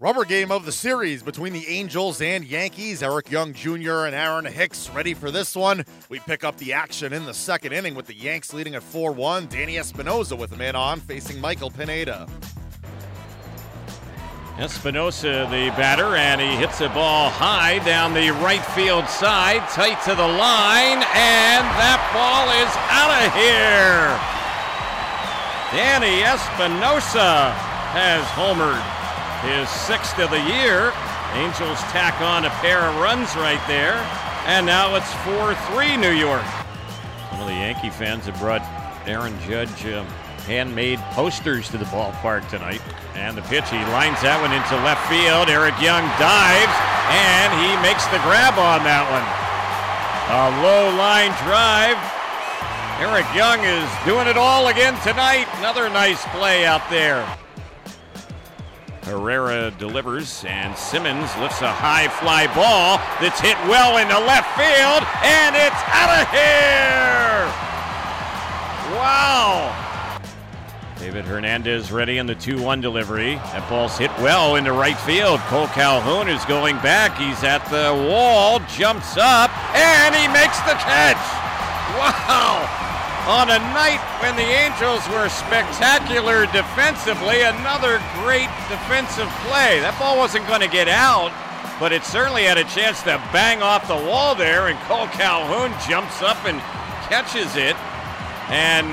Rubber game of the series between the Angels and Yankees. Eric Young Jr. and Aaron Hicks ready for this one. We pick up the action in the second inning with the Yanks leading at 4 1. Danny Espinosa with a man on, facing Michael Pineda. Espinosa, the batter, and he hits a ball high down the right field side, tight to the line, and that ball is out of here. Danny Espinosa has homered his sixth of the year. Angels tack on a pair of runs right there. And now it's 4 3 New York. Some of the Yankee fans have brought Aaron Judge uh, handmade posters to the ballpark tonight. And the pitch, he lines that one into left field. Eric Young dives, and he makes the grab on that one. A low line drive. Eric Young is doing it all again tonight. Another nice play out there. Herrera delivers, and Simmons lifts a high fly ball that's hit well into left field, and it's out of here! Wow! David Hernandez ready in the 2 1 delivery. That ball's hit well into right field. Kole Calhoun is going back. He's at the wall, jumps up, and he makes the catch! Wow! On a night when the Angels were spectacular defensively. Another great defensive play. That ball wasn't going to get out, but it certainly had a chance to bang off the wall there, and Kole Calhoun jumps up and catches it. And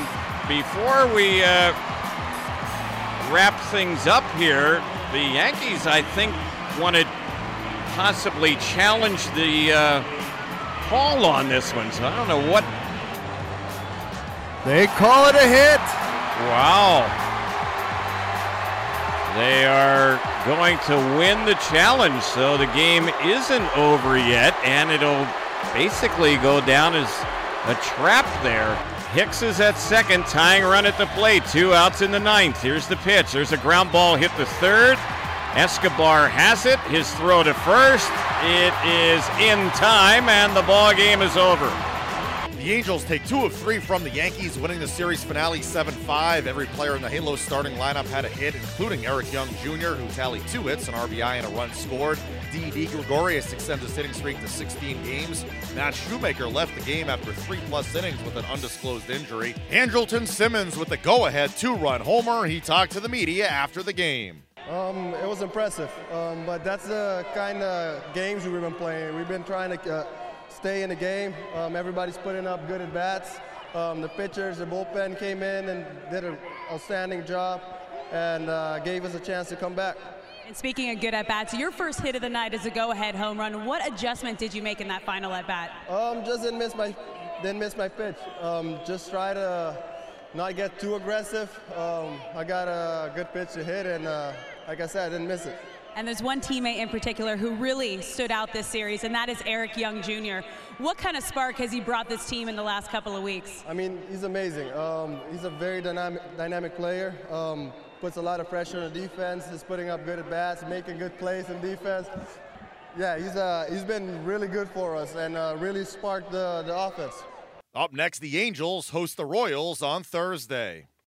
before we uh, wrap things up here, the Yankees, I think, want to possibly challenge the uh, call on this one. So I don't know what they call it a hit. Wow. They are going to win the challenge, so the game isn't over yet, and it'll basically go down as a trap there. Hicks is at second, tying run at the plate. Two outs in the ninth. Here's the pitch. There's a ground ball hit the third. Escobar has it. His throw to first. It is in time, and the ball game is over. The Angels take two of three from the Yankees, winning the series finale 7 5. Every player in the Halo starting lineup had a hit, including Eric Young Jr., who tallied two hits, an RBI, and a run scored. Didi Gregorius extends his hitting streak to 16 games. Matt Shoemaker left the game after three plus innings with an undisclosed injury. Andrelton Simmons with the go ahead two run homer. He talked to the media after the game. Um, it was impressive, um, but that's the kind of games we've been playing. We've been trying to. Uh, stay in the game. Um, everybody's putting up good at bats. Um, the pitchers, the bullpen came in and did an outstanding job and uh, gave us a chance to come back. And speaking of good at bats, your first hit of the night is a go-ahead home run. What adjustment did you make in that final at bat? Um, just didn't miss my didn't miss my pitch. Um, just try to not get too aggressive. Um, I got a good pitch to hit, and uh, like I said, I didn't miss it. And there's one teammate in particular who really stood out this series, and that is Eric Young Jr. What kind of spark has he brought this team in the last couple of weeks? I mean, he's amazing. Um, he's a very dynamic, dynamic player. Um, puts a lot of pressure on the defense. He's putting up good at bats, making good plays in defense. Yeah, he's uh, he's been really good for us and uh, really sparked the, the offense. Up next, the Angels host the Royals on Thursday.